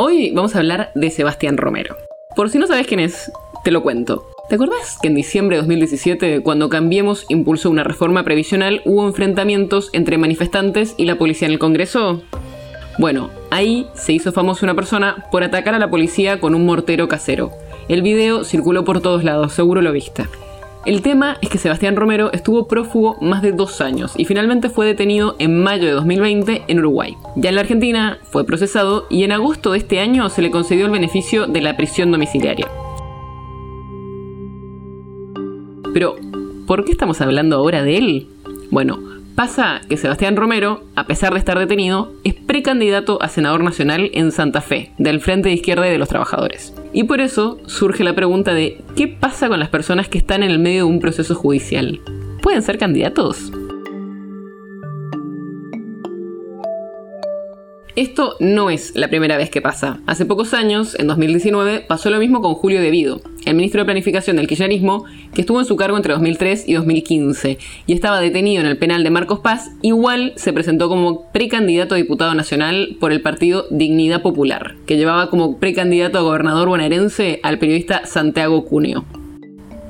Hoy vamos a hablar de Sebastián Romero. Por si no sabes quién es, te lo cuento. ¿Te acordás que en diciembre de 2017, cuando Cambiemos impulsó una reforma previsional, hubo enfrentamientos entre manifestantes y la policía en el Congreso? Bueno, ahí se hizo famosa una persona por atacar a la policía con un mortero casero. El video circuló por todos lados, seguro lo viste. El tema es que Sebastián Romero estuvo prófugo más de dos años y finalmente fue detenido en mayo de 2020 en Uruguay. Ya en la Argentina fue procesado y en agosto de este año se le concedió el beneficio de la prisión domiciliaria. Pero, ¿por qué estamos hablando ahora de él? Bueno, Pasa que Sebastián Romero, a pesar de estar detenido, es precandidato a senador nacional en Santa Fe, del Frente de Izquierda y de los Trabajadores. Y por eso surge la pregunta de ¿qué pasa con las personas que están en el medio de un proceso judicial? ¿Pueden ser candidatos? Esto no es la primera vez que pasa. Hace pocos años, en 2019, pasó lo mismo con Julio Devido, el ministro de Planificación del kirchnerismo, que estuvo en su cargo entre 2003 y 2015 y estaba detenido en el penal de Marcos Paz, igual se presentó como precandidato a diputado nacional por el partido Dignidad Popular, que llevaba como precandidato a gobernador bonaerense al periodista Santiago Cuneo.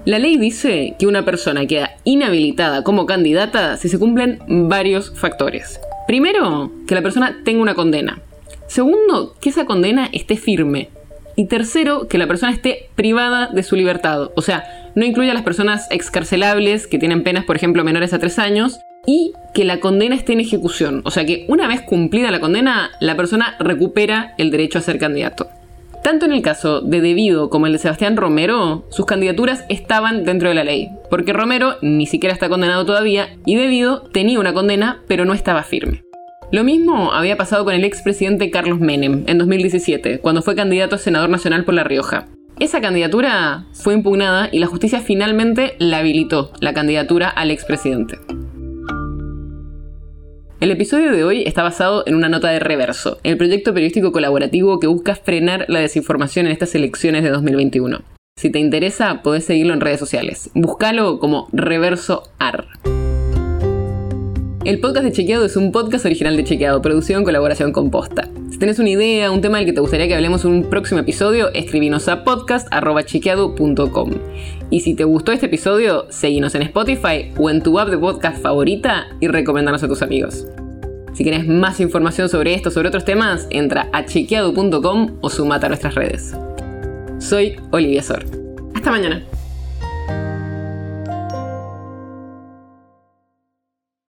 La ley dice que una persona queda inhabilitada como candidata si se cumplen varios factores. Primero, que la persona tenga una condena. Segundo, que esa condena esté firme. Y tercero, que la persona esté privada de su libertad. O sea, no incluye a las personas excarcelables que tienen penas, por ejemplo, menores a tres años. Y que la condena esté en ejecución. O sea que una vez cumplida la condena, la persona recupera el derecho a ser candidato. Tanto en el caso de Debido como el de Sebastián Romero, sus candidaturas estaban dentro de la ley, porque Romero ni siquiera está condenado todavía y Debido tenía una condena pero no estaba firme. Lo mismo había pasado con el expresidente Carlos Menem en 2017, cuando fue candidato a senador nacional por La Rioja. Esa candidatura fue impugnada y la justicia finalmente la habilitó, la candidatura al expresidente. El episodio de hoy está basado en una nota de Reverso, el proyecto periodístico colaborativo que busca frenar la desinformación en estas elecciones de 2021. Si te interesa, podés seguirlo en redes sociales. Búscalo como Reverso AR. El podcast de Chequeado es un podcast original de Chequeado, producido en colaboración con Posta. Si tenés una idea, un tema del que te gustaría que hablemos en un próximo episodio, escribinos a podcast.chequeado.com. Y si te gustó este episodio, seguinos en Spotify o en tu app de podcast favorita y recomendanos a tus amigos. Si quieres más información sobre esto o sobre otros temas, entra a chequeado.com o sumate a nuestras redes. Soy Olivia Sor. Hasta mañana.